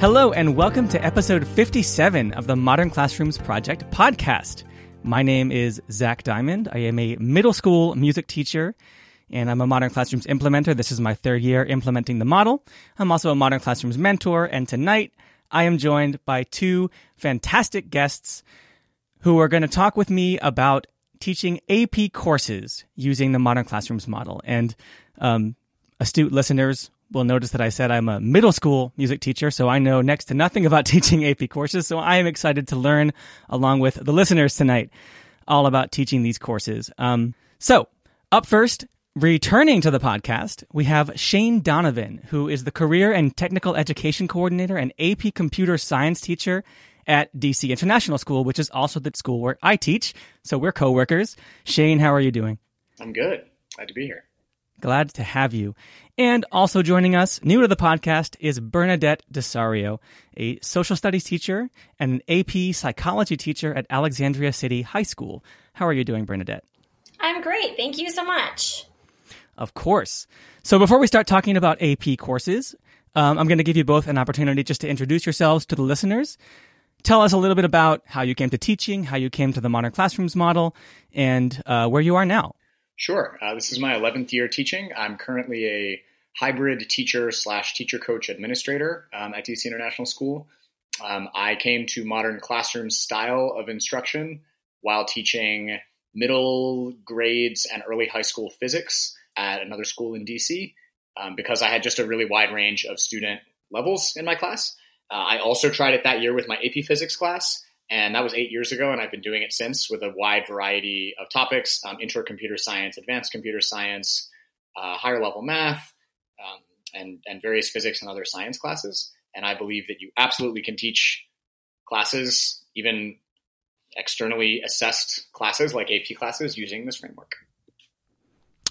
Hello, and welcome to episode 57 of the Modern Classrooms Project podcast. My name is Zach Diamond. I am a middle school music teacher, and I'm a Modern Classrooms implementer. This is my third year implementing the model. I'm also a Modern Classrooms mentor, and tonight I am joined by two fantastic guests who are going to talk with me about teaching AP courses using the Modern Classrooms model. And um, astute listeners will notice that I said I'm a middle school music teacher, so I know next to nothing about teaching AP courses. So I am excited to learn along with the listeners tonight all about teaching these courses. Um, so up first, returning to the podcast, we have Shane Donovan, who is the career and technical education coordinator and AP computer science teacher at DC International School, which is also the school where I teach. So we're coworkers. Shane, how are you doing? I'm good. Glad to be here. Glad to have you. And also joining us, new to the podcast, is Bernadette Desario, a social studies teacher and an AP psychology teacher at Alexandria City High School. How are you doing, Bernadette? I'm great. Thank you so much. Of course. So before we start talking about AP courses, um, I'm going to give you both an opportunity just to introduce yourselves to the listeners. Tell us a little bit about how you came to teaching, how you came to the modern classrooms model, and uh, where you are now. Sure. Uh, this is my 11th year teaching. I'm currently a hybrid teacher slash teacher coach administrator um, at DC International School. Um, I came to modern classroom style of instruction while teaching middle grades and early high school physics at another school in DC um, because I had just a really wide range of student levels in my class. Uh, I also tried it that year with my AP physics class. And that was eight years ago, and I've been doing it since with a wide variety of topics um, intro computer science, advanced computer science, uh, higher level math, um, and, and various physics and other science classes. And I believe that you absolutely can teach classes, even externally assessed classes like AP classes, using this framework.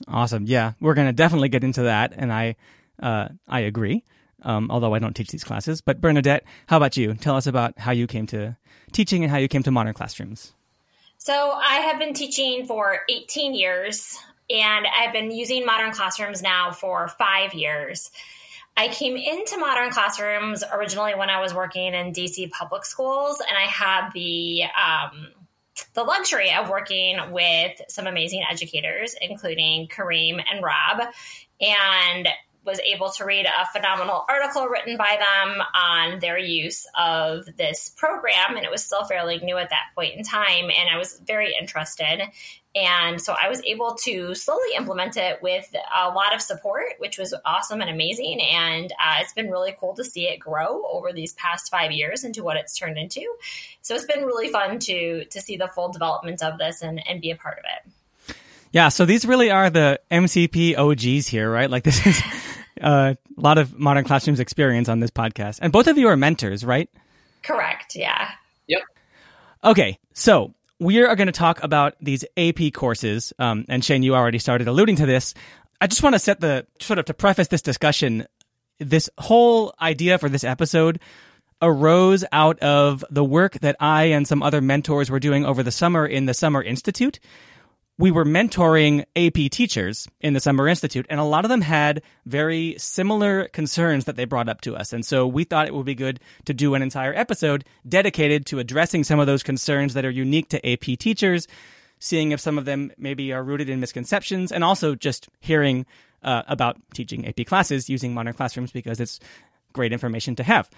Awesome. Yeah, we're going to definitely get into that, and I uh, I agree. Um, although I don't teach these classes. But Bernadette, how about you? Tell us about how you came to teaching and how you came to modern classrooms. So I have been teaching for 18 years and I've been using modern classrooms now for five years. I came into modern classrooms originally when I was working in DC public schools, and I had the um, the luxury of working with some amazing educators, including Kareem and Rob. And was able to read a phenomenal article written by them on their use of this program. And it was still fairly new at that point in time. And I was very interested. And so I was able to slowly implement it with a lot of support, which was awesome and amazing. And uh, it's been really cool to see it grow over these past five years into what it's turned into. So it's been really fun to to see the full development of this and, and be a part of it. Yeah, so these really are the MCP OGs here, right? Like this is uh, a lot of modern classrooms experience on this podcast. And both of you are mentors, right? Correct. Yeah. Yep. Okay. So we are going to talk about these AP courses. Um, and Shane, you already started alluding to this. I just want to set the sort of to preface this discussion. This whole idea for this episode arose out of the work that I and some other mentors were doing over the summer in the Summer Institute we were mentoring AP teachers in the Summer Institute, and a lot of them had very similar concerns that they brought up to us. And so we thought it would be good to do an entire episode dedicated to addressing some of those concerns that are unique to AP teachers, seeing if some of them maybe are rooted in misconceptions, and also just hearing uh, about teaching AP classes using modern classrooms because it's great information to have.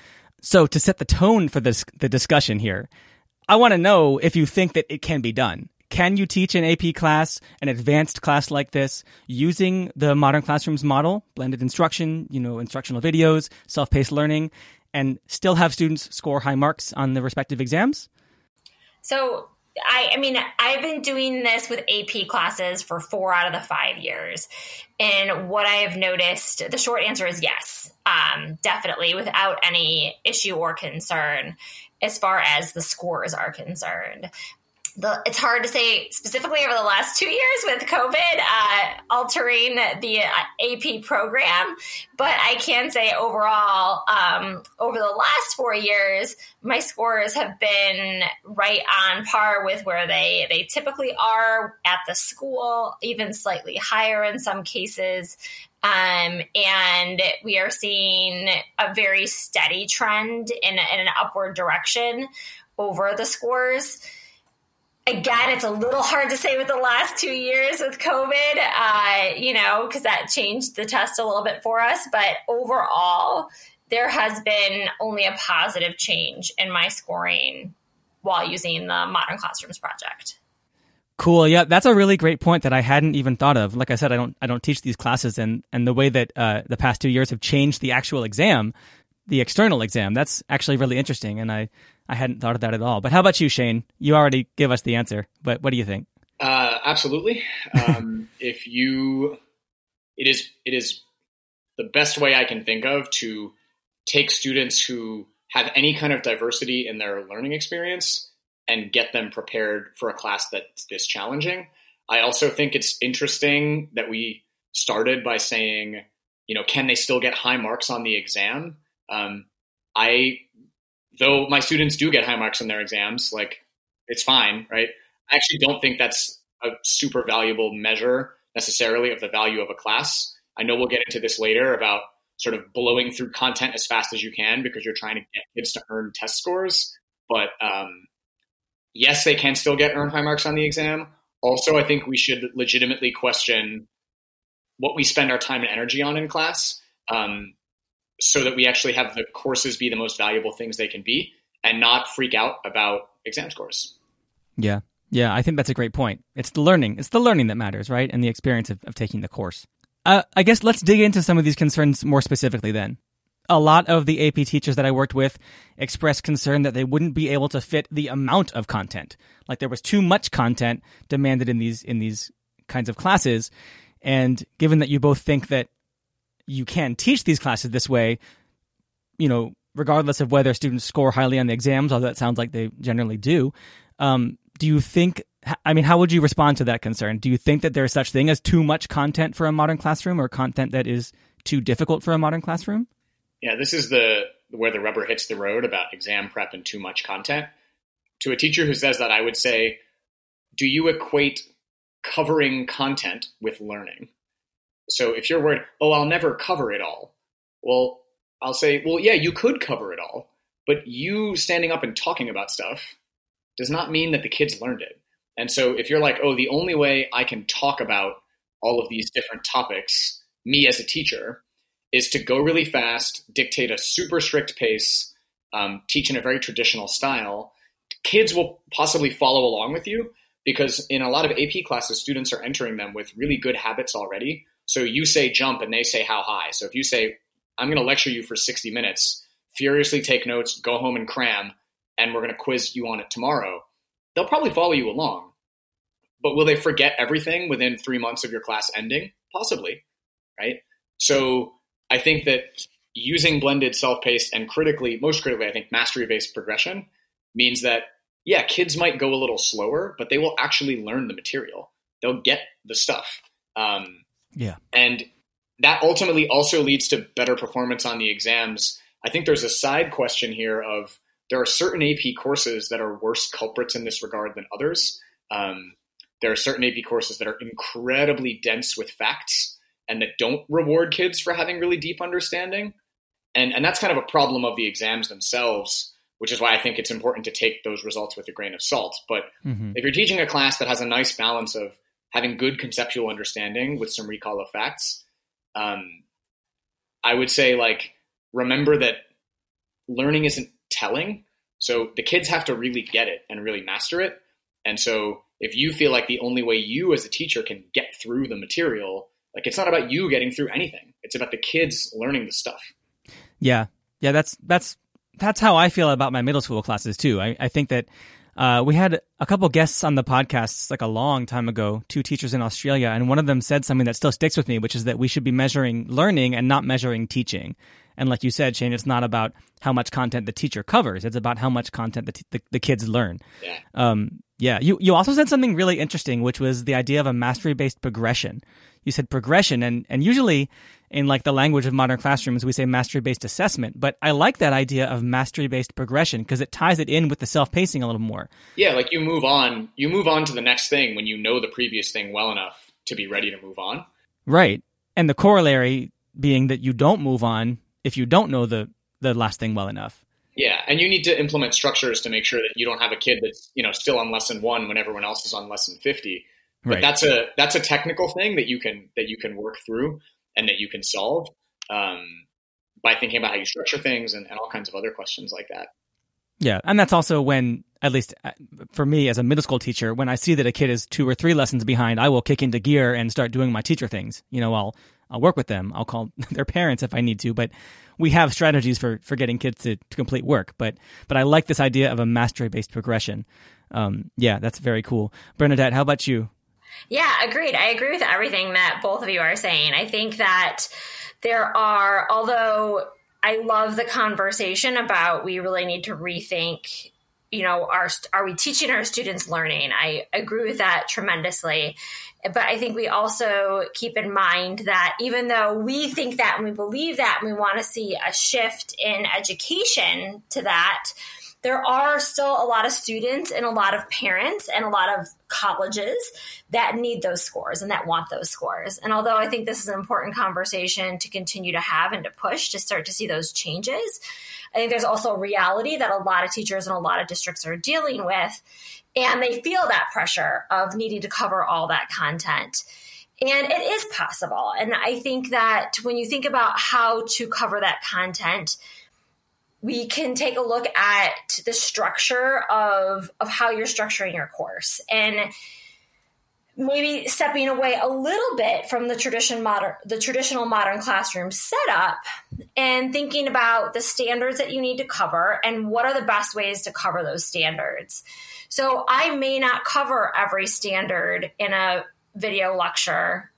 So to set the tone for this, the discussion here, I want to know if you think that it can be done can you teach an AP class, an advanced class like this, using the modern classrooms model, blended instruction, you know, instructional videos, self-paced learning, and still have students score high marks on the respective exams? So I, I, mean, I've been doing this with AP classes for four out of the five years. And what I have noticed, the short answer is yes, um, definitely, without any issue or concern as far as the scores are concerned. The, it's hard to say specifically over the last two years with COVID uh, altering the uh, AP program, but I can say overall, um, over the last four years, my scores have been right on par with where they they typically are at the school, even slightly higher in some cases. Um, and we are seeing a very steady trend in, in an upward direction over the scores again, it's a little hard to say with the last two years with COVID, uh, you know, because that changed the test a little bit for us. But overall, there has been only a positive change in my scoring while using the Modern Classrooms project. Cool. Yeah, that's a really great point that I hadn't even thought of. Like I said, I don't I don't teach these classes, and and the way that uh, the past two years have changed the actual exam, the external exam. That's actually really interesting, and I I hadn't thought of that at all. But how about you, Shane? You already give us the answer, but what do you think? Uh, absolutely. Um, if you, it is it is the best way I can think of to take students who have any kind of diversity in their learning experience and get them prepared for a class that's this challenging. I also think it's interesting that we started by saying, you know, can they still get high marks on the exam? Um, I though my students do get high marks in their exams, like it's fine, right? I actually don't think that's a super valuable measure necessarily of the value of a class. I know we'll get into this later about sort of blowing through content as fast as you can because you're trying to get kids to earn test scores. But um, yes, they can still get earn high marks on the exam. Also, I think we should legitimately question what we spend our time and energy on in class. Um, so that we actually have the courses be the most valuable things they can be and not freak out about exam scores. Yeah. Yeah, I think that's a great point. It's the learning. It's the learning that matters, right? And the experience of, of taking the course. Uh, I guess let's dig into some of these concerns more specifically then. A lot of the AP teachers that I worked with expressed concern that they wouldn't be able to fit the amount of content. Like there was too much content demanded in these in these kinds of classes. And given that you both think that you can teach these classes this way, you know, regardless of whether students score highly on the exams, although that sounds like they generally do. Um, do you think? I mean, how would you respond to that concern? Do you think that there's such thing as too much content for a modern classroom, or content that is too difficult for a modern classroom? Yeah, this is the where the rubber hits the road about exam prep and too much content. To a teacher who says that, I would say, do you equate covering content with learning? So if you're worried, oh, I'll never cover it all, well, I'll say, well, yeah, you could cover it all, but you standing up and talking about stuff does not mean that the kids learned it. And so if you're like, oh, the only way I can talk about all of these different topics, me as a teacher, is to go really fast, dictate a super strict pace, um, teach in a very traditional style. Kids will possibly follow along with you because in a lot of AP classes, students are entering them with really good habits already. So you say jump and they say how high. So if you say, I'm going to lecture you for 60 minutes, furiously take notes, go home and cram, and we're going to quiz you on it tomorrow, they'll probably follow you along. But will they forget everything within three months of your class ending? Possibly, right? So I think that using blended self-paced and critically, most critically, I think mastery-based progression means that, yeah, kids might go a little slower, but they will actually learn the material. They'll get the stuff. Um, yeah. And that ultimately also leads to better performance on the exams. I think there's a side question here of there are certain AP courses that are worse culprits in this regard than others. Um, there are certain AP courses that are incredibly dense with facts and that don't reward kids for having really deep understanding. And, and that's kind of a problem of the exams themselves, which is why I think it's important to take those results with a grain of salt. But mm-hmm. if you're teaching a class that has a nice balance of having good conceptual understanding with some recall of facts. Um, I would say like remember that learning isn't telling. So the kids have to really get it and really master it. And so if you feel like the only way you as a teacher can get through the material, like it's not about you getting through anything. It's about the kids learning the stuff. Yeah. Yeah, that's that's that's how I feel about my middle school classes too. I, I think that uh, we had a couple guests on the podcast like a long time ago, two teachers in Australia, and one of them said something that still sticks with me, which is that we should be measuring learning and not measuring teaching. And like you said, Shane, it's not about how much content the teacher covers; it's about how much content the, t- the, the, kids learn. Yeah. Um, Yeah, you you also said something really interesting, which was the idea of a mastery based progression. You said progression, and and usually in like the language of modern classrooms, we say mastery based assessment. But I like that idea of mastery based progression because it ties it in with the self pacing a little more. Yeah, like you move on, you move on to the next thing when you know the previous thing well enough to be ready to move on. Right, and the corollary being that you don't move on if you don't know the the last thing well enough. Yeah, and you need to implement structures to make sure that you don't have a kid that's you know still on lesson one when everyone else is on lesson fifty. But right. that's a that's a technical thing that you can that you can work through and that you can solve um, by thinking about how you structure things and, and all kinds of other questions like that. Yeah, and that's also when, at least uh, for me as a middle school teacher, when I see that a kid is two or three lessons behind, I will kick into gear and start doing my teacher things. You know, I'll I'll work with them. I'll call their parents if I need to, but we have strategies for for getting kids to, to complete work. But but I like this idea of a mastery based progression. Um, yeah, that's very cool. Bernadette, how about you? Yeah, agreed. I agree with everything that both of you are saying. I think that there are, although I love the conversation about we really need to rethink you know are are we teaching our students learning i agree with that tremendously but i think we also keep in mind that even though we think that and we believe that and we want to see a shift in education to that there are still a lot of students and a lot of parents and a lot of colleges that need those scores and that want those scores. And although I think this is an important conversation to continue to have and to push to start to see those changes, I think there's also a reality that a lot of teachers and a lot of districts are dealing with. And they feel that pressure of needing to cover all that content. And it is possible. And I think that when you think about how to cover that content, we can take a look at the structure of of how you're structuring your course and maybe stepping away a little bit from the tradition modern the traditional modern classroom setup and thinking about the standards that you need to cover and what are the best ways to cover those standards so i may not cover every standard in a video lecture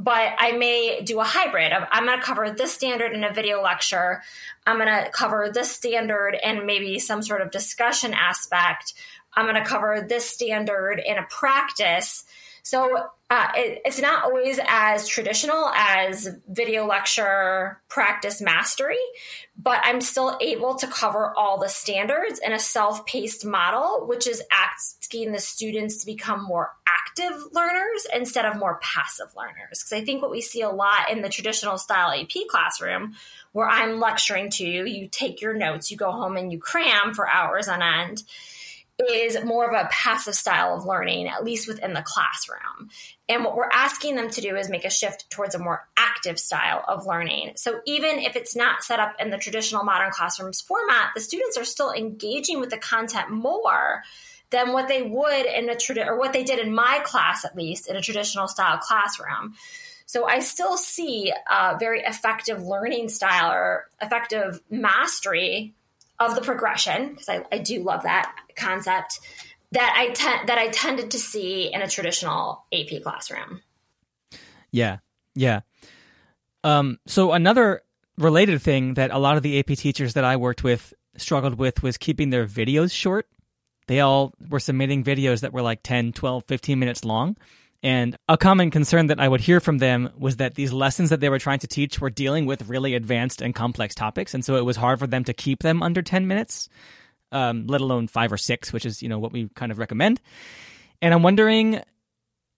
but I may do a hybrid of I'm going to cover this standard in a video lecture. I'm going to cover this standard and maybe some sort of discussion aspect. I'm going to cover this standard in a practice. So uh, it, it's not always as traditional as video lecture practice mastery, but I'm still able to cover all the standards in a self paced model, which is asking the students to become more active learners instead of more passive learners. Because I think what we see a lot in the traditional style AP classroom, where I'm lecturing to you, you take your notes, you go home and you cram for hours on end is more of a passive style of learning, at least within the classroom. And what we're asking them to do is make a shift towards a more active style of learning. So even if it's not set up in the traditional modern classrooms format, the students are still engaging with the content more than what they would in a tradi- or what they did in my class at least in a traditional style classroom. So I still see a very effective learning style or effective mastery of the progression because I, I do love that concept that I te- that I tended to see in a traditional AP classroom. Yeah, yeah. Um, so another related thing that a lot of the AP teachers that I worked with struggled with was keeping their videos short. They all were submitting videos that were like 10, 12, 15 minutes long. And a common concern that I would hear from them was that these lessons that they were trying to teach were dealing with really advanced and complex topics. And so it was hard for them to keep them under 10 minutes, um, let alone five or six, which is, you know, what we kind of recommend. And I'm wondering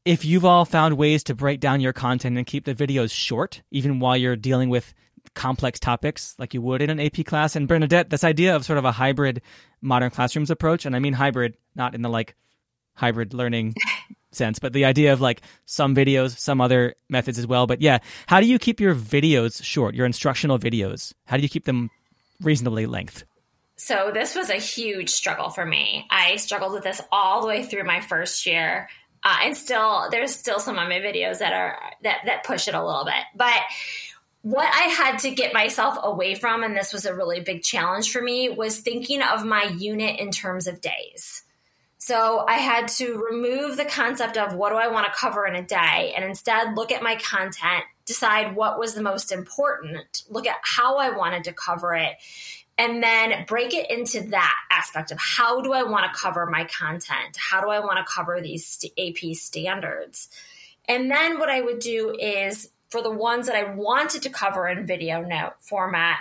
if you've all found ways to break down your content and keep the videos short, even while you're dealing with complex topics like you would in an AP class. And Bernadette, this idea of sort of a hybrid modern classrooms approach, and I mean hybrid, not in the like hybrid learning sense, but the idea of like some videos, some other methods as well. But yeah, how do you keep your videos short, your instructional videos? How do you keep them reasonably length? So this was a huge struggle for me. I struggled with this all the way through my first year. Uh, and still, there's still some of my videos that are that that push it a little bit. But what I had to get myself away from, and this was a really big challenge for me, was thinking of my unit in terms of days. So I had to remove the concept of what do I want to cover in a day and instead look at my content, decide what was the most important, look at how I wanted to cover it, and then break it into that aspect of how do I want to cover my content? How do I want to cover these AP standards? And then what I would do is for the ones that I wanted to cover in video note format,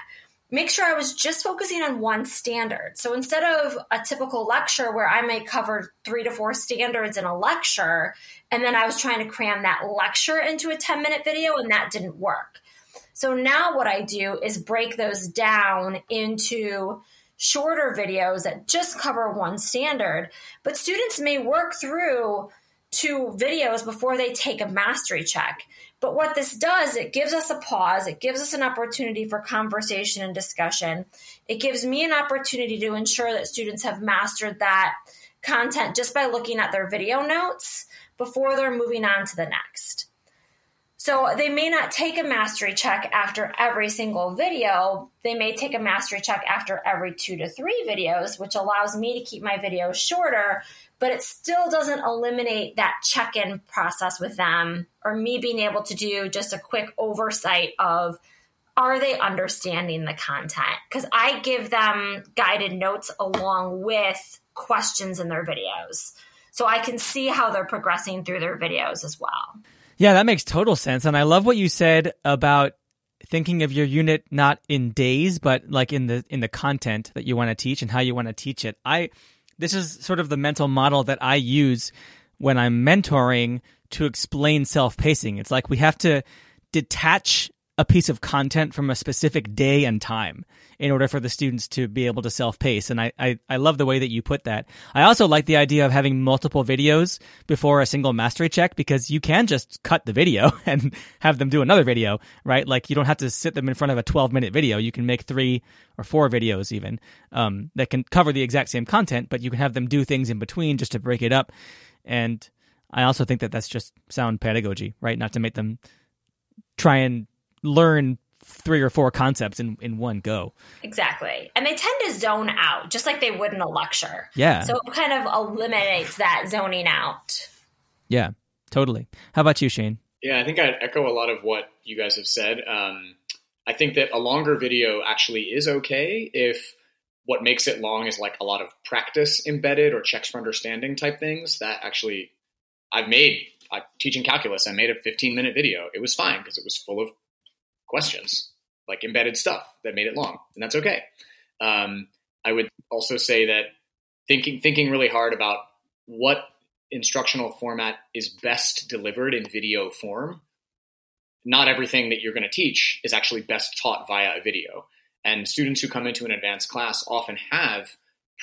make sure I was just focusing on one standard. So instead of a typical lecture where I may cover three to four standards in a lecture, and then I was trying to cram that lecture into a 10 minute video and that didn't work. So now what I do is break those down into shorter videos that just cover one standard. But students may work through two videos before they take a mastery check. But what this does, it gives us a pause, it gives us an opportunity for conversation and discussion. It gives me an opportunity to ensure that students have mastered that content just by looking at their video notes before they're moving on to the next. So they may not take a mastery check after every single video. They may take a mastery check after every two to three videos, which allows me to keep my videos shorter, but it still doesn't eliminate that check in process with them or me being able to do just a quick oversight of are they understanding the content? Because I give them guided notes along with questions in their videos. So I can see how they're progressing through their videos as well. Yeah, that makes total sense. And I love what you said about thinking of your unit not in days, but like in the in the content that you want to teach and how you want to teach it. I this is sort of the mental model that I use when I'm mentoring to explain self-pacing. It's like we have to detach a piece of content from a specific day and time in order for the students to be able to self pace. And I, I, I, love the way that you put that. I also like the idea of having multiple videos before a single mastery check because you can just cut the video and have them do another video, right? Like you don't have to sit them in front of a 12 minute video. You can make three or four videos even um, that can cover the exact same content, but you can have them do things in between just to break it up. And I also think that that's just sound pedagogy, right? Not to make them try and learn three or four concepts in, in one go. Exactly. And they tend to zone out, just like they would in a lecture. Yeah. So it kind of eliminates that zoning out. Yeah, totally. How about you, Shane? Yeah, I think I echo a lot of what you guys have said. Um, I think that a longer video actually is okay if what makes it long is like a lot of practice embedded or checks for understanding type things that actually I've made. I'm teaching calculus, I made a 15 minute video. It was fine because it was full of questions, like embedded stuff that made it long, and that's okay. Um, I would also say that thinking thinking really hard about what instructional format is best delivered in video form. Not everything that you're going to teach is actually best taught via a video. And students who come into an advanced class often have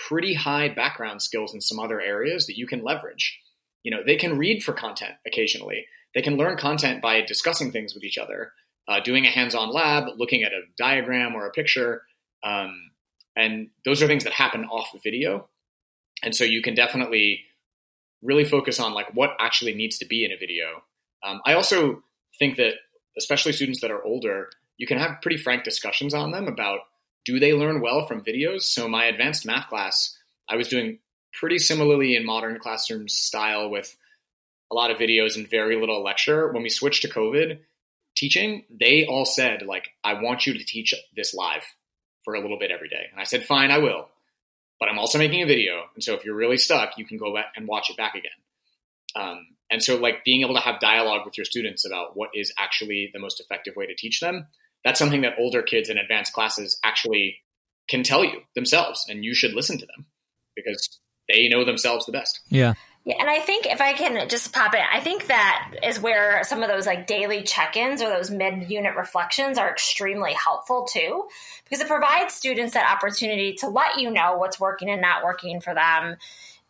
pretty high background skills in some other areas that you can leverage. You know, they can read for content occasionally. They can learn content by discussing things with each other uh, doing a hands-on lab, looking at a diagram or a picture, um, and those are things that happen off video. And so you can definitely really focus on like what actually needs to be in a video. Um, I also think that especially students that are older, you can have pretty frank discussions on them about do they learn well from videos. So my advanced math class, I was doing pretty similarly in modern classroom style with a lot of videos and very little lecture. When we switched to COVID, teaching, they all said, like, I want you to teach this live for a little bit every day. And I said, fine, I will. But I'm also making a video. And so if you're really stuck, you can go back and watch it back again. Um, and so, like, being able to have dialogue with your students about what is actually the most effective way to teach them, that's something that older kids in advanced classes actually can tell you themselves. And you should listen to them because they know themselves the best. Yeah. Yeah, and I think if I can just pop in, I think that is where some of those like daily check-ins or those mid-unit reflections are extremely helpful too, because it provides students that opportunity to let you know what's working and not working for them,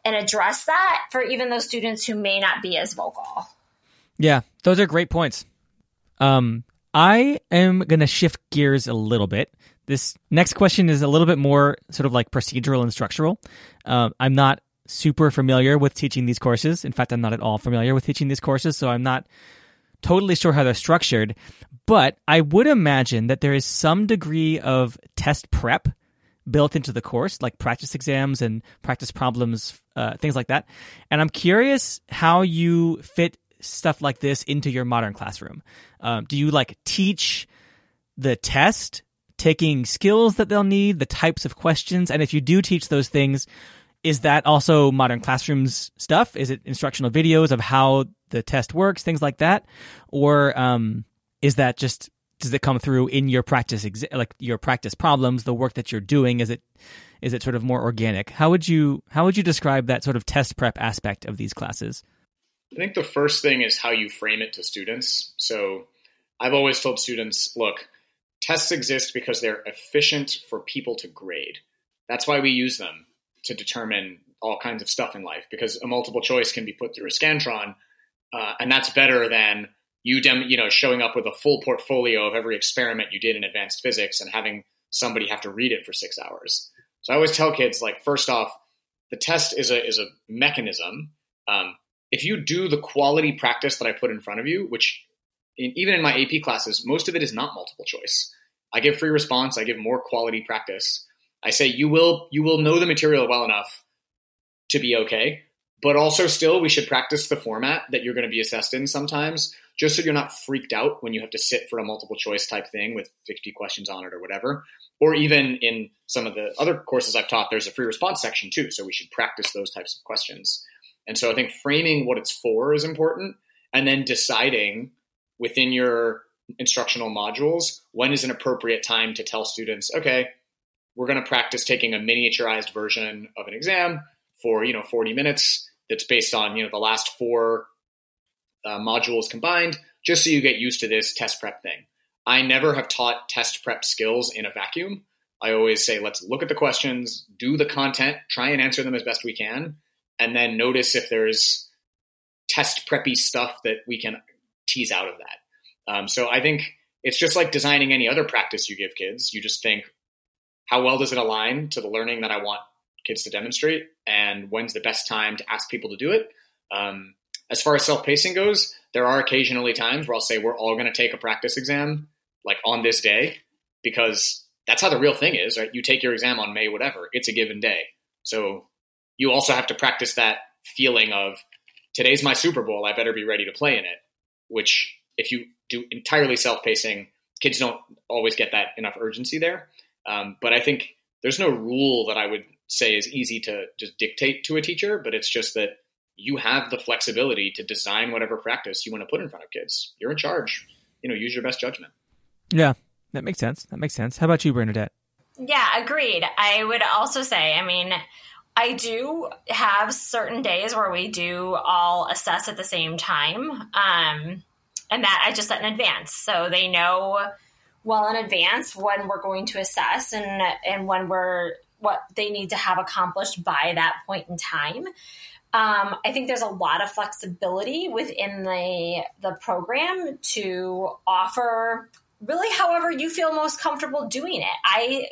and address that for even those students who may not be as vocal. Yeah, those are great points. Um, I am going to shift gears a little bit. This next question is a little bit more sort of like procedural and structural. Uh, I'm not super familiar with teaching these courses. In fact, I'm not at all familiar with teaching these courses, so I'm not totally sure how they're structured. But I would imagine that there is some degree of test prep built into the course, like practice exams and practice problems, uh, things like that. And I'm curious how you fit stuff like this into your modern classroom. Um, do you like teach the test taking skills that they'll need, the types of questions, and if you do teach those things, is that also modern classrooms stuff? Is it instructional videos of how the test works, things like that, or um, is that just does it come through in your practice, like your practice problems, the work that you're doing? Is it is it sort of more organic? How would you how would you describe that sort of test prep aspect of these classes? I think the first thing is how you frame it to students. So I've always told students, look, tests exist because they're efficient for people to grade. That's why we use them to determine all kinds of stuff in life because a multiple choice can be put through a Scantron, uh, and that's better than you dem- you know showing up with a full portfolio of every experiment you did in advanced physics and having somebody have to read it for six hours. So I always tell kids like first off, the test is a is a mechanism. Um, if you do the quality practice that I put in front of you, which in, even in my AP classes, most of it is not multiple choice. I give free response. I give more quality practice. I say you will you will know the material well enough to be okay, but also still we should practice the format that you're going to be assessed in sometimes, just so you're not freaked out when you have to sit for a multiple choice type thing with 50 questions on it or whatever. Or even in some of the other courses I've taught, there's a free response section too, so we should practice those types of questions. And so I think framing what it's for is important, and then deciding within your instructional modules when is an appropriate time to tell students, okay, we're going to practice taking a miniaturized version of an exam for you know 40 minutes that's based on you know the last four uh, modules combined just so you get used to this test prep thing. I never have taught test prep skills in a vacuum. I always say let's look at the questions do the content try and answer them as best we can and then notice if there's test preppy stuff that we can tease out of that. Um, so i think it's just like designing any other practice you give kids. You just think how well does it align to the learning that I want kids to demonstrate, and when's the best time to ask people to do it. Um, as far as self pacing goes, there are occasionally times where I'll say we're all going to take a practice exam like on this day because that's how the real thing is, right? You take your exam on May whatever, it's a given day. So you also have to practice that feeling of today's my Super Bowl, I better be ready to play in it, which if you do entirely self pacing, kids don't always get that enough urgency there. Um, but I think there's no rule that I would say is easy to just dictate to a teacher, but it's just that you have the flexibility to design whatever practice you want to put in front of kids. You're in charge. You know, use your best judgment. Yeah, that makes sense. That makes sense. How about you, Bernadette? Yeah, agreed. I would also say, I mean, I do have certain days where we do all assess at the same time. Um, and that I just set in advance. So they know well in advance when we're going to assess and and when we're what they need to have accomplished by that point in time. Um, I think there's a lot of flexibility within the the program to offer really however you feel most comfortable doing it. I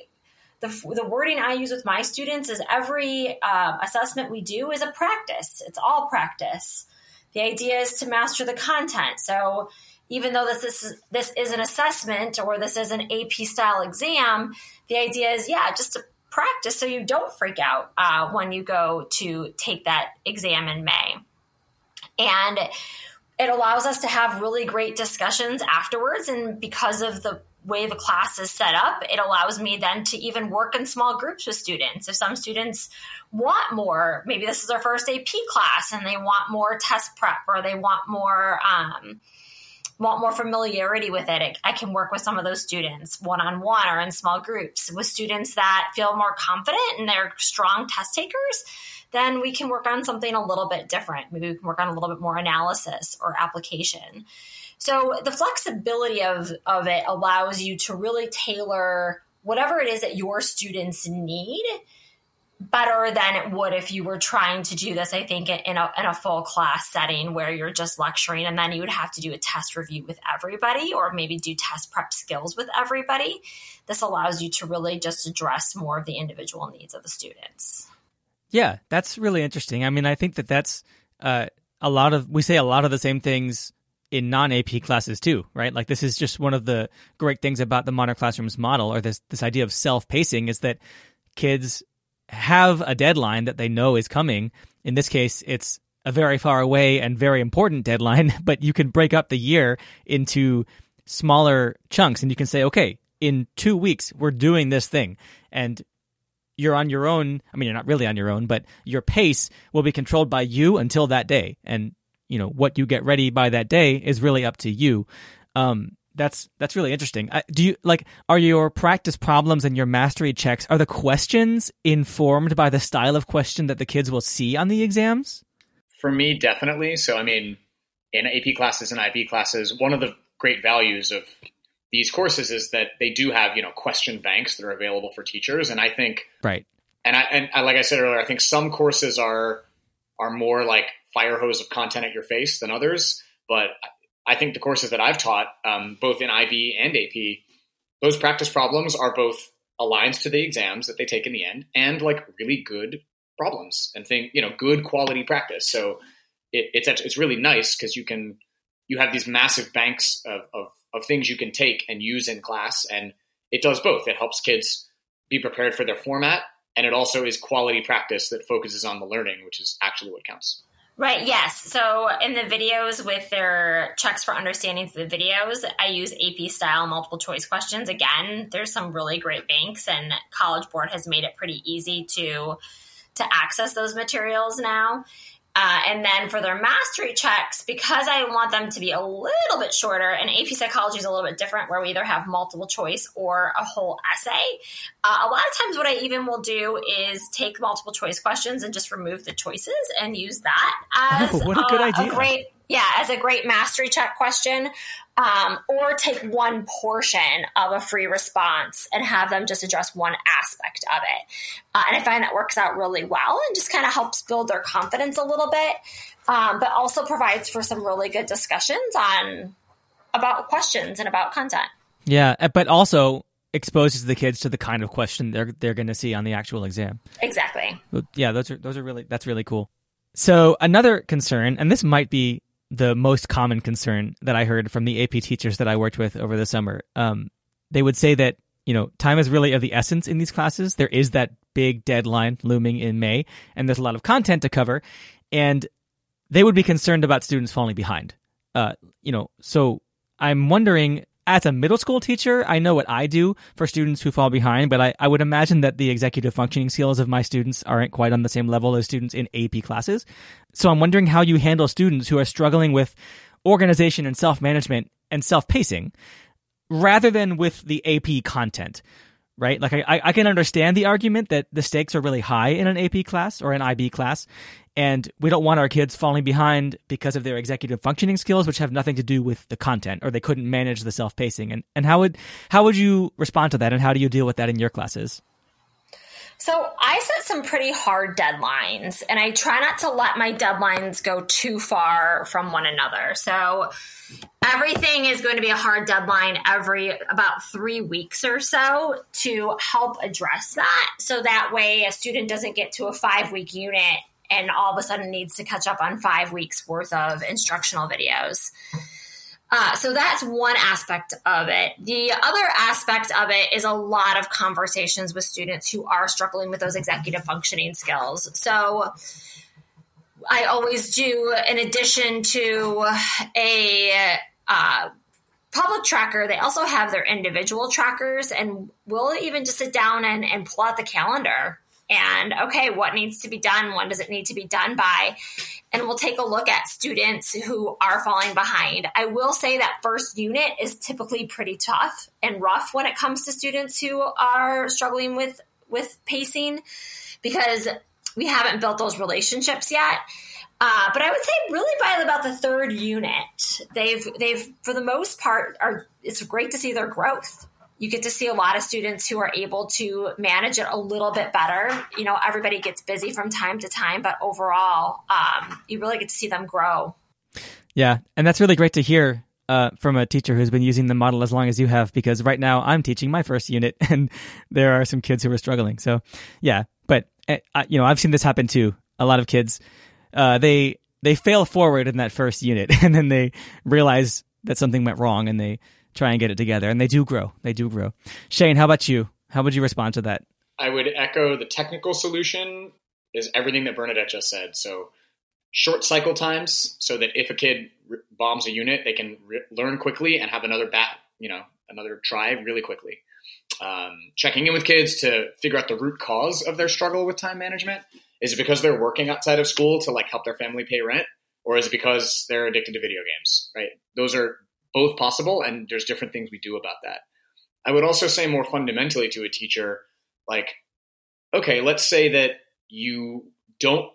the, the wording I use with my students is every uh, assessment we do is a practice. It's all practice. The idea is to master the content. So even though this, is this is an assessment or this is an AP style exam, the idea is yeah, just to practice so you don't freak out uh, when you go to take that exam in May. And it allows us to have really great discussions afterwards. And because of the way the class is set up, it allows me then to even work in small groups with students. If some students want more, maybe this is their first AP class and they want more test prep or they want more. Um, want more familiarity with it, I can work with some of those students one on one or in small groups. With students that feel more confident and they're strong test takers, then we can work on something a little bit different. Maybe we can work on a little bit more analysis or application. So the flexibility of, of it allows you to really tailor whatever it is that your students need better than it would if you were trying to do this, I think, in a, in a full class setting where you're just lecturing and then you would have to do a test review with everybody or maybe do test prep skills with everybody. This allows you to really just address more of the individual needs of the students. Yeah, that's really interesting. I mean, I think that that's uh, a lot of, we say a lot of the same things in non AP classes too, right? Like this is just one of the great things about the modern classrooms model or this, this idea of self pacing is that kids have a deadline that they know is coming. In this case, it's a very far away and very important deadline, but you can break up the year into smaller chunks and you can say, okay, in two weeks we're doing this thing, and you're on your own. I mean, you're not really on your own, but your pace will be controlled by you until that day, and you know what you get ready by that day is really up to you. Um, that's that's really interesting. Do you like are your practice problems and your mastery checks are the questions informed by the style of question that the kids will see on the exams? For me, definitely. So I mean, in AP classes and IB classes, one of the great values of these courses is that they do have you know question banks that are available for teachers, and I think right. And I and like I said earlier, I think some courses are are more like fire hose of content at your face than others, but I think the courses that I've taught, um, both in IB and AP, those practice problems are both aligned to the exams that they take in the end and like really good problems and think, you know, good quality practice. So it, it's, it's really nice because you can, you have these massive banks of, of, of things you can take and use in class. And it does both. It helps kids be prepared for their format. And it also is quality practice that focuses on the learning, which is actually what counts. Right, yes. So in the videos with their checks for understanding the videos, I use AP style multiple choice questions. Again, there's some really great banks and College Board has made it pretty easy to to access those materials now. Uh, and then for their mastery checks, because I want them to be a little bit shorter, and AP psychology is a little bit different, where we either have multiple choice or a whole essay. Uh, a lot of times, what I even will do is take multiple choice questions and just remove the choices and use that as oh, what a, good idea. a great yeah, as a great mastery check question, um, or take one portion of a free response and have them just address one aspect of it. Uh, and I find that works out really well and just kind of helps build their confidence a little bit, um, but also provides for some really good discussions on about questions and about content. Yeah, uh, but also exposes the kids to the kind of question they're they're going to see on the actual exam. Exactly. Yeah, those are those are really that's really cool. So another concern, and this might be the most common concern that I heard from the AP teachers that I worked with over the summer. Um, they would say that you know time is really of the essence in these classes. There is that big deadline looming in May, and there's a lot of content to cover, and they would be concerned about students falling behind. Uh, you know, so I'm wondering as a middle school teacher, I know what I do for students who fall behind, but I, I would imagine that the executive functioning skills of my students aren't quite on the same level as students in AP classes. So I'm wondering how you handle students who are struggling with organization and self management and self pacing rather than with the AP content right? Like I, I can understand the argument that the stakes are really high in an AP class or an IB class, and we don't want our kids falling behind because of their executive functioning skills, which have nothing to do with the content, or they couldn't manage the self pacing. And and how would how would you respond to that, and how do you deal with that in your classes? So I set some pretty hard deadlines, and I try not to let my deadlines go too far from one another. So everything is going to be a hard deadline every about three weeks or so to help address that. So that way, a student doesn't get to a five week unit and all of a sudden needs to catch up on five weeks worth of instructional videos. Uh, so that's one aspect of it. The other aspect of it is a lot of conversations with students who are struggling with those executive functioning skills. So I always do, in addition to a uh, public tracker, they also have their individual trackers, and we'll even just sit down and, and pull out the calendar and okay, what needs to be done? When does it need to be done by? And we'll take a look at students who are falling behind. I will say that first unit is typically pretty tough and rough when it comes to students who are struggling with with pacing because we haven't built those relationships yet. Uh, but I would say really by about the third unit, they've they've for the most part are it's great to see their growth you get to see a lot of students who are able to manage it a little bit better. You know, everybody gets busy from time to time, but overall, um, you really get to see them grow. Yeah, and that's really great to hear uh, from a teacher who's been using the model as long as you have, because right now I'm teaching my first unit, and there are some kids who are struggling. So, yeah, but uh, you know, I've seen this happen too. A lot of kids, uh, they they fail forward in that first unit, and then they realize that something went wrong, and they try and get it together. And they do grow. They do grow. Shane, how about you? How would you respond to that? I would echo the technical solution is everything that Bernadette just said. So short cycle times so that if a kid bombs a unit, they can learn quickly and have another bat, you know, another try really quickly. Um, checking in with kids to figure out the root cause of their struggle with time management. Is it because they're working outside of school to like help their family pay rent, or is it because they're addicted to video games? Right? Those are both possible, and there's different things we do about that. I would also say more fundamentally to a teacher, like, okay, let's say that you don't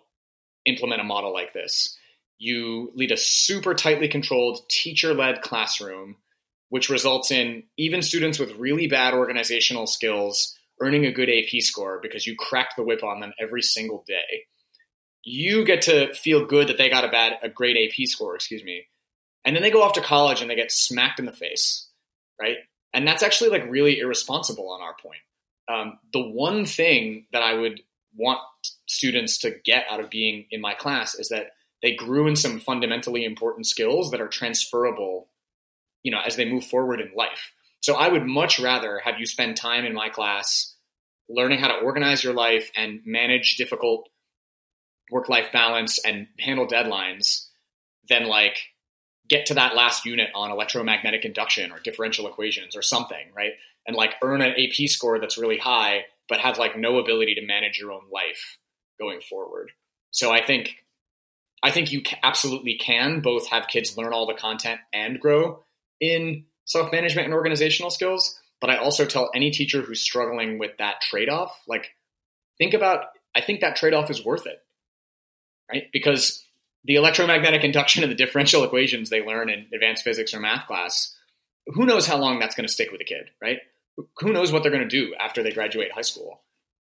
implement a model like this. You lead a super tightly controlled teacher led classroom, which results in even students with really bad organizational skills earning a good AP score because you crack the whip on them every single day. You get to feel good that they got a bad, a great AP score, excuse me. And then they go off to college and they get smacked in the face, right? And that's actually like really irresponsible on our point. Um, the one thing that I would want students to get out of being in my class is that they grew in some fundamentally important skills that are transferable, you know, as they move forward in life. So I would much rather have you spend time in my class learning how to organize your life and manage difficult work life balance and handle deadlines than like get to that last unit on electromagnetic induction or differential equations or something, right? And like earn an AP score that's really high, but have like no ability to manage your own life going forward. So I think I think you absolutely can both have kids learn all the content and grow in self management and organizational skills. But I also tell any teacher who's struggling with that trade off, like, think about, I think that trade off is worth it, right? Because the electromagnetic induction and the differential equations they learn in advanced physics or math class, who knows how long that's going to stick with a kid, right? Who knows what they're going to do after they graduate high school?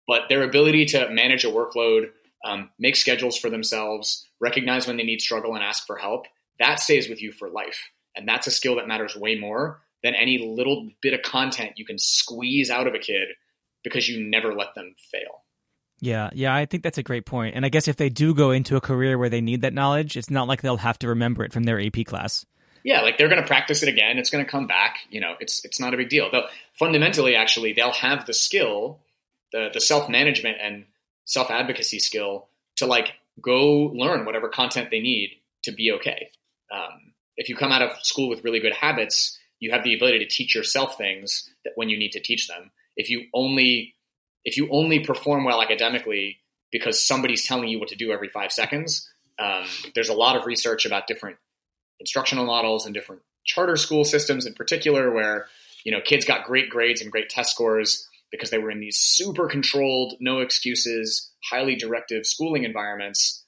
But their ability to manage a workload, um, make schedules for themselves, recognize when they need struggle and ask for help, that stays with you for life. And that's a skill that matters way more than any little bit of content you can squeeze out of a kid because you never let them fail. Yeah, yeah, I think that's a great point. And I guess if they do go into a career where they need that knowledge, it's not like they'll have to remember it from their AP class. Yeah, like they're going to practice it again. It's going to come back. You know, it's it's not a big deal. Though fundamentally, actually, they'll have the skill, the the self management and self advocacy skill to like go learn whatever content they need to be okay. Um, if you come out of school with really good habits, you have the ability to teach yourself things that when you need to teach them. If you only if you only perform well academically because somebody's telling you what to do every five seconds, um, there's a lot of research about different instructional models and different charter school systems in particular where you know kids got great grades and great test scores because they were in these super controlled no excuses highly directive schooling environments.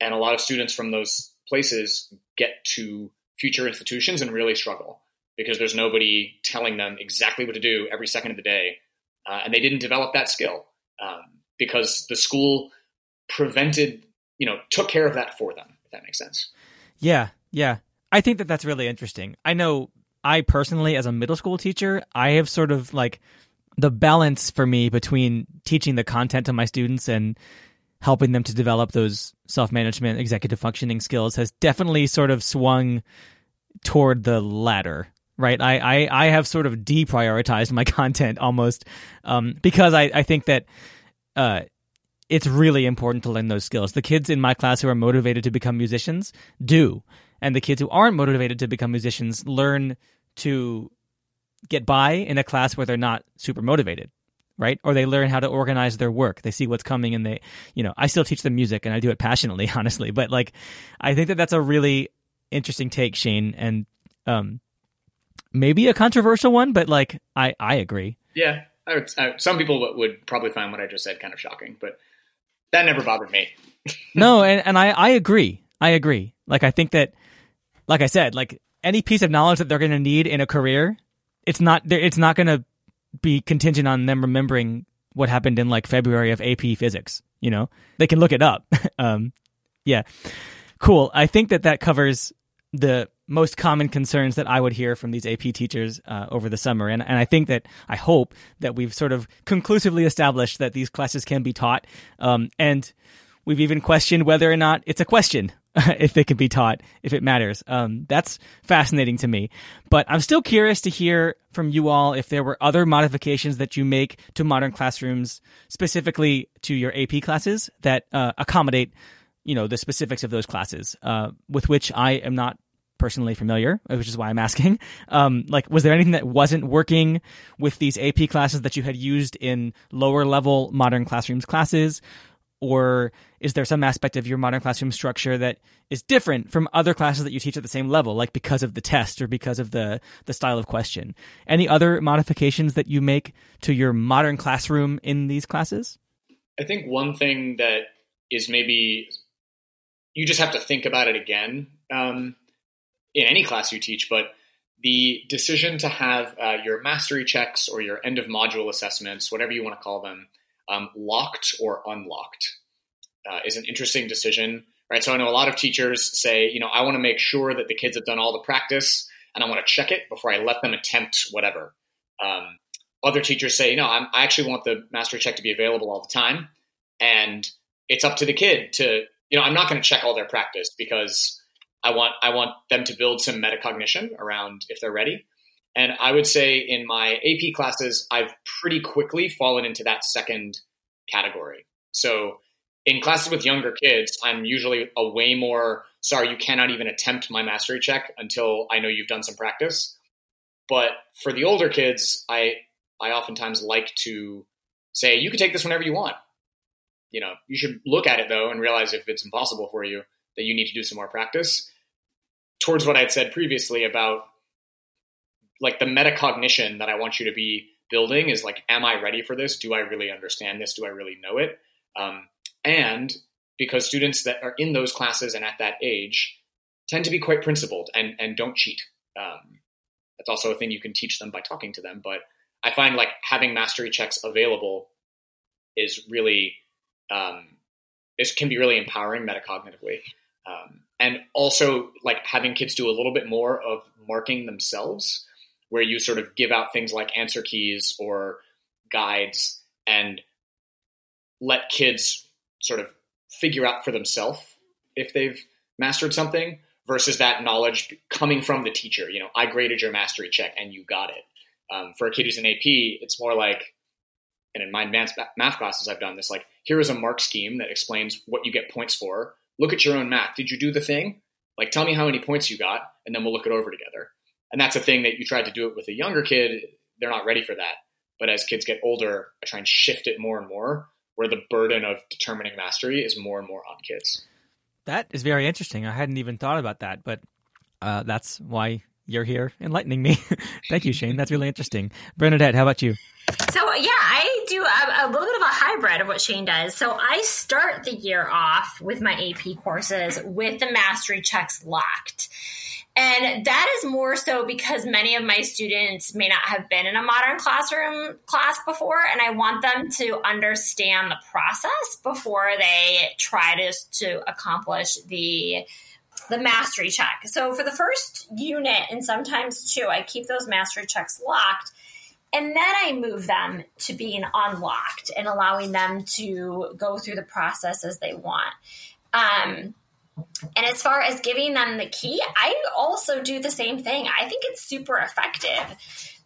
And a lot of students from those places get to future institutions and really struggle because there's nobody telling them exactly what to do every second of the day uh, and they didn't develop that skill um, because the school prevented, you know, took care of that for them. If that makes sense. Yeah, yeah. I think that that's really interesting. I know I personally, as a middle school teacher, I have sort of like the balance for me between teaching the content to my students and helping them to develop those self management, executive functioning skills has definitely sort of swung toward the latter right? I, I, I have sort of deprioritized my content almost um, because I, I think that uh, it's really important to learn those skills. The kids in my class who are motivated to become musicians do. And the kids who aren't motivated to become musicians learn to get by in a class where they're not super motivated right or they learn how to organize their work they see what's coming and they you know i still teach them music and i do it passionately honestly but like i think that that's a really interesting take shane and um maybe a controversial one, but like I I agree. Yeah, I would, I, some people would probably find what I just said kind of shocking, but that never bothered me. no, and and I I agree. I agree. Like I think that, like I said, like any piece of knowledge that they're going to need in a career, it's not it's not going to be contingent on them remembering what happened in like February of AP Physics. You know, they can look it up. um, yeah, cool. I think that that covers the most common concerns that I would hear from these AP teachers uh, over the summer. And, and I think that I hope that we've sort of conclusively established that these classes can be taught. Um, and we've even questioned whether or not it's a question if it can be taught, if it matters. Um, that's fascinating to me. But I'm still curious to hear from you all if there were other modifications that you make to modern classrooms, specifically to your AP classes, that uh, accommodate you know the specifics of those classes, uh, with which I am not personally familiar, which is why I'm asking. Um, like, was there anything that wasn't working with these AP classes that you had used in lower level modern classrooms classes? Or is there some aspect of your modern classroom structure that is different from other classes that you teach at the same level, like because of the test or because of the, the style of question? Any other modifications that you make to your modern classroom in these classes? I think one thing that is maybe you just have to think about it again um, in any class you teach, but the decision to have uh, your mastery checks or your end of module assessments, whatever you want to call them, um, locked or unlocked uh, is an interesting decision, right? So I know a lot of teachers say, you know, I want to make sure that the kids have done all the practice and I want to check it before I let them attempt whatever. Um, other teachers say, no, I'm, I actually want the mastery check to be available all the time. And it's up to the kid to, you know, I'm not going to check all their practice because I want, I want them to build some metacognition around if they're ready. And I would say in my AP classes, I've pretty quickly fallen into that second category. So in classes with younger kids, I'm usually a way more sorry, you cannot even attempt my mastery check until I know you've done some practice. But for the older kids, I I oftentimes like to say, you can take this whenever you want. You know, you should look at it though and realize if it's impossible for you that you need to do some more practice. Towards what I had said previously about like the metacognition that I want you to be building is like, am I ready for this? Do I really understand this? Do I really know it? Um, and because students that are in those classes and at that age tend to be quite principled and, and don't cheat. Um, that's also a thing you can teach them by talking to them. But I find like having mastery checks available is really, um, can be really empowering metacognitively. Um, and also like having kids do a little bit more of marking themselves where you sort of give out things like answer keys or guides and let kids sort of figure out for themselves if they've mastered something versus that knowledge coming from the teacher. You know, I graded your mastery check and you got it. Um, for a kid who's an AP, it's more like, and in my advanced math classes, I've done this like, here is a mark scheme that explains what you get points for. Look at your own math. Did you do the thing? Like, tell me how many points you got, and then we'll look it over together. And that's a thing that you tried to do it with a younger kid. They're not ready for that. But as kids get older i try and shift it more and more where the burden of determining mastery is more and more on kids. That is very interesting. I hadn't even thought about that but uh, that's why you're here enlightening me. Thank you shane. That's really interesting. Bernadette how about you? So yeah i do a, a, little bit of a hybrid of what shane does. So i start the year off with my ap courses with the mastery checks locked. And that is more so because many of my students may not have been in a modern classroom class before, and I want them to understand the process before they try to, to accomplish the the mastery check. So for the first unit and sometimes two, I keep those mastery checks locked. And then I move them to being unlocked and allowing them to go through the process as they want. Um, and as far as giving them the key, I also do the same thing. I think it's super effective.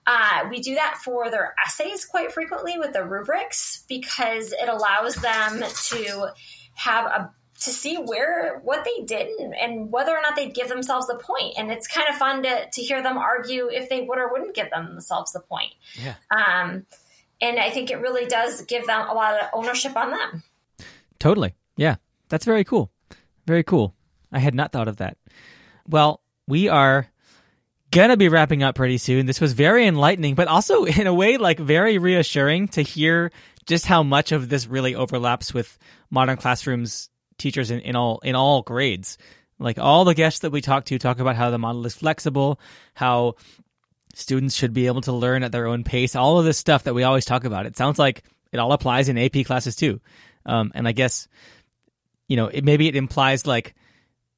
Uh, we do that for their essays quite frequently with the rubrics because it allows them to have a to see where what they did and whether or not they'd give themselves the point. And it's kind of fun to to hear them argue if they would or wouldn't give themselves the point. Yeah. Um, and I think it really does give them a lot of ownership on them. Totally. Yeah. That's very cool. Very cool. I had not thought of that. Well, we are gonna be wrapping up pretty soon. This was very enlightening, but also in a way like very reassuring to hear just how much of this really overlaps with modern classrooms teachers in, in all in all grades. Like all the guests that we talk to talk about how the model is flexible, how students should be able to learn at their own pace, all of this stuff that we always talk about. It sounds like it all applies in AP classes too. Um, and I guess you know, it, maybe it implies like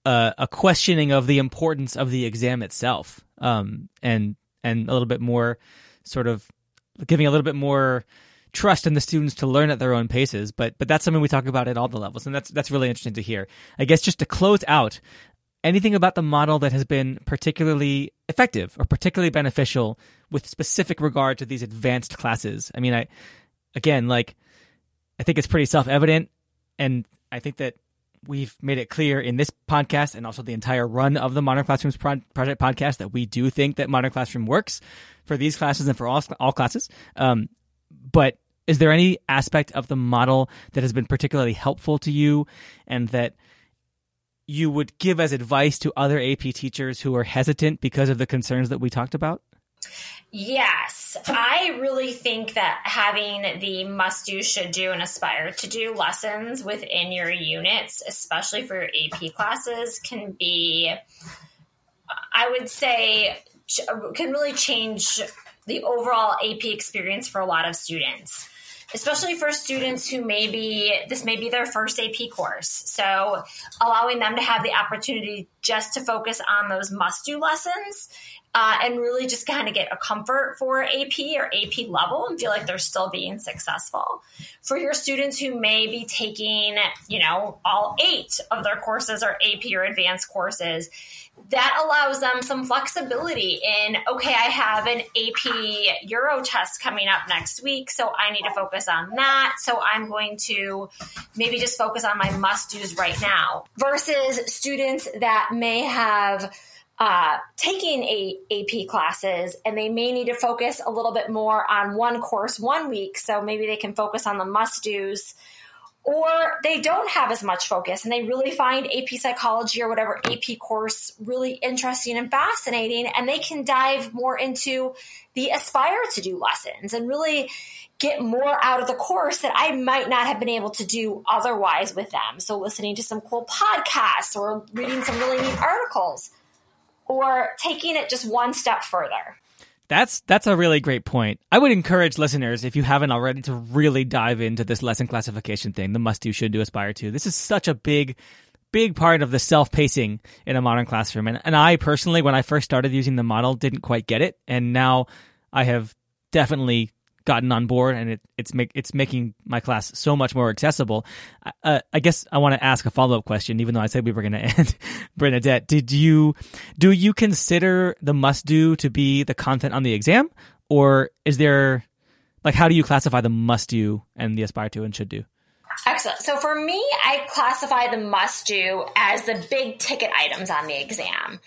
a, a, questioning of the importance of the exam itself, um, and and a little bit more sort of giving a little bit more trust in the students to learn at their own paces. But but that's something we talk about at all the levels, and that's that's really interesting to hear. I guess just to close out, anything about the model that has been particularly effective or particularly beneficial with specific regard to these advanced classes. I mean, I again like I think it's pretty self evident and I think that we've made it clear in this podcast and also the entire run of the Modern Classrooms Pro- Project podcast that we do think that Modern Classroom works for these classes and for all, all classes. Um, but is there any aspect of the model that has been particularly helpful to you and that you would give as advice to other AP teachers who are hesitant because of the concerns that we talked about? Yes, I really think that having the must do, should do, and aspire to do lessons within your units, especially for your AP classes, can be, I would say, can really change the overall AP experience for a lot of students especially for students who maybe this may be their first AP course. So allowing them to have the opportunity just to focus on those must do lessons uh, and really just kind of get a comfort for AP or AP level and feel like they're still being successful. For your students who may be taking, you know, all eight of their courses or AP or advanced courses, that allows them some flexibility in okay i have an ap euro test coming up next week so i need to focus on that so i'm going to maybe just focus on my must do's right now versus students that may have uh, taking a AP classes and they may need to focus a little bit more on one course one week. So maybe they can focus on the must do's or they don't have as much focus and they really find AP psychology or whatever AP course really interesting and fascinating and they can dive more into the aspire to do lessons and really get more out of the course that I might not have been able to do otherwise with them. So listening to some cool podcasts or reading some really neat articles or taking it just one step further. That's that's a really great point. I would encourage listeners, if you haven't already, to really dive into this lesson classification thing, the must do, should do, aspire to. This is such a big, big part of the self pacing in a modern classroom. And and I personally, when I first started using the model, didn't quite get it. And now I have definitely gotten on board and it, it's make it's making my class so much more accessible. Uh, I guess I want to ask a follow up question, even though I said we were going to end. Bernadette, did you do you consider the must do to be the content on the exam, or is there like how do you classify the must do and the aspire to and should do? Excellent. So for me, I classify the must do as the big ticket items on the exam.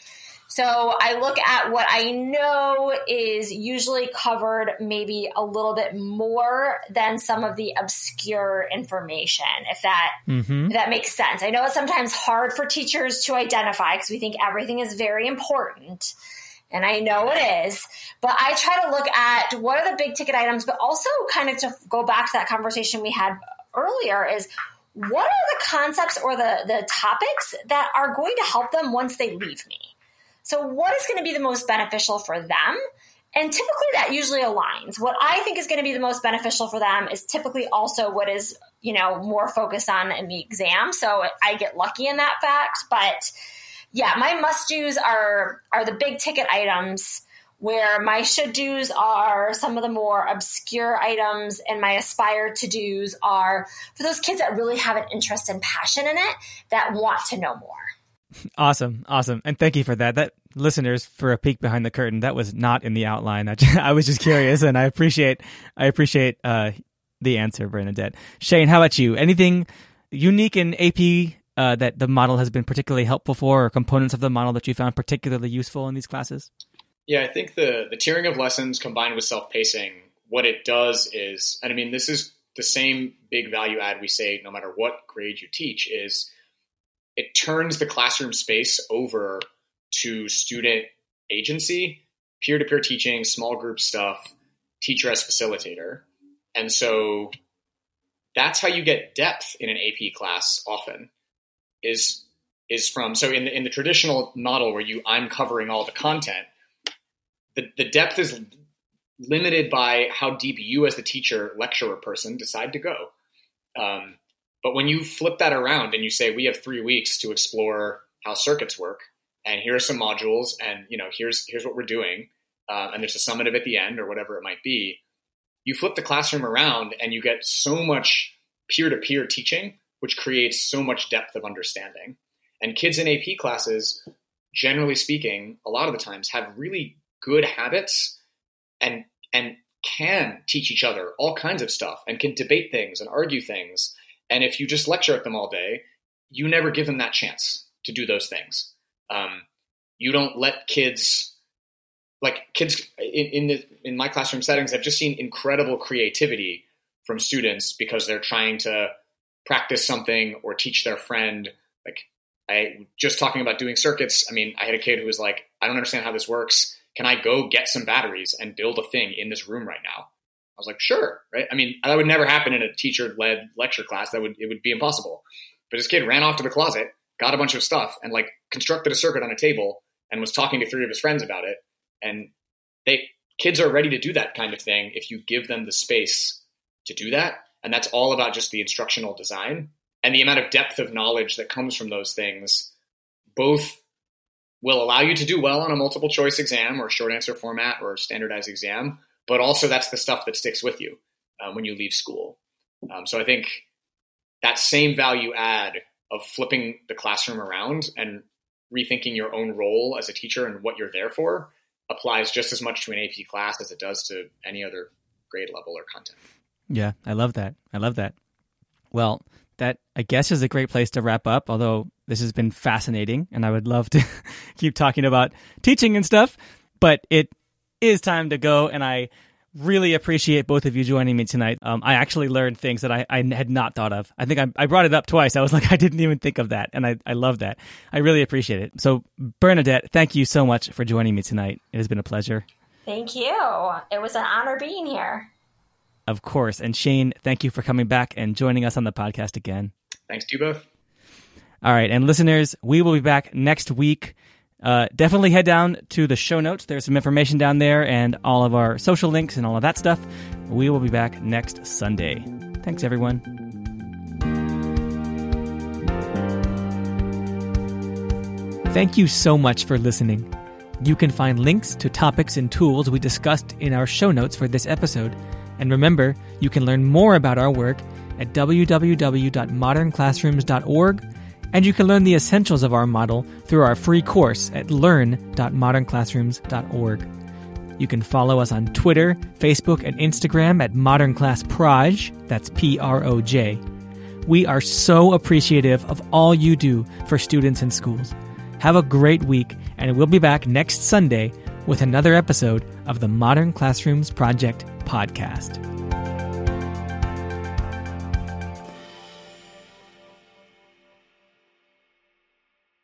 So I look at what I know is usually covered maybe a little bit more than some of the obscure information, if that mm-hmm. if that makes sense. I know it's sometimes hard for teachers to identify because we think everything is very important. And I know it is, but I try to look at what are the big ticket items, but also kind of to go back to that conversation we had earlier is what are the concepts or the, the topics that are going to help them once they leave me? So, what is going to be the most beneficial for them? And typically that usually aligns. What I think is going to be the most beneficial for them is typically also what is, you know, more focused on in the exam. So I get lucky in that fact. But yeah, my must do's are are the big ticket items where my should do's are some of the more obscure items and my aspire to do's are for those kids that really have an interest and passion in it that want to know more. Awesome, awesome, and thank you for that. That listeners for a peek behind the curtain. That was not in the outline. I, just, I was just curious, and I appreciate I appreciate uh, the answer, Bernadette. Shane, how about you? Anything unique in AP uh, that the model has been particularly helpful for, or components of the model that you found particularly useful in these classes? Yeah, I think the the tiering of lessons combined with self pacing, what it does is, and I mean, this is the same big value add we say no matter what grade you teach is it turns the classroom space over to student agency, peer to peer teaching, small group stuff, teacher as facilitator. And so that's how you get depth in an AP class often is is from so in the in the traditional model where you I'm covering all the content, the, the depth is limited by how deep you as the teacher, lecturer person decide to go. Um, but when you flip that around and you say, we have three weeks to explore how circuits work, and here are some modules, and you know, here's here's what we're doing, uh, and there's a summative at the end or whatever it might be. You flip the classroom around, and you get so much peer-to-peer teaching, which creates so much depth of understanding. And kids in AP classes, generally speaking, a lot of the times have really good habits and and can teach each other all kinds of stuff and can debate things and argue things and if you just lecture at them all day, you never give them that chance to do those things. Um, you don't let kids like kids in, in the in my classroom settings. I've just seen incredible creativity from students because they're trying to practice something or teach their friend. Like I just talking about doing circuits. I mean, I had a kid who was like, "I don't understand how this works. Can I go get some batteries and build a thing in this room right now?" I was like, "Sure." Right? I mean, that would never happen in a teacher-led lecture class. That would it would be impossible. But this kid ran off to the closet, got a bunch of stuff, and like constructed a circuit on a table and was talking to three of his friends about it. And they kids are ready to do that kind of thing if you give them the space to do that. And that's all about just the instructional design and the amount of depth of knowledge that comes from those things. Both will allow you to do well on a multiple choice exam or short answer format or standardized exam, but also that's the stuff that sticks with you um, when you leave school. Um, so I think that same value add of flipping the classroom around and rethinking your own role as a teacher and what you're there for applies just as much to an AP class as it does to any other grade level or content. Yeah, I love that. I love that. Well, that I guess is a great place to wrap up, although this has been fascinating and I would love to keep talking about teaching and stuff, but it is time to go and I really appreciate both of you joining me tonight. Um, I actually learned things that I, I had not thought of. I think I, I, brought it up twice. I was like, I didn't even think of that. And I, I love that. I really appreciate it. So, Bernadette, thank you so much for joining me tonight. It has been a pleasure. Thank you. It was an honor being here. Of course. And Shane, thank you for coming back and joining us on the podcast again. Thanks to you both. All right. And listeners, we will be back next week uh, definitely head down to the show notes. There's some information down there and all of our social links and all of that stuff. We will be back next Sunday. Thanks, everyone. Thank you so much for listening. You can find links to topics and tools we discussed in our show notes for this episode. And remember, you can learn more about our work at www.modernclassrooms.org and you can learn the essentials of our model through our free course at learn.modernclassrooms.org. You can follow us on Twitter, Facebook, and Instagram at Modern Class Proj. That's P R O J. We are so appreciative of all you do for students and schools. Have a great week, and we'll be back next Sunday with another episode of the Modern Classrooms Project podcast.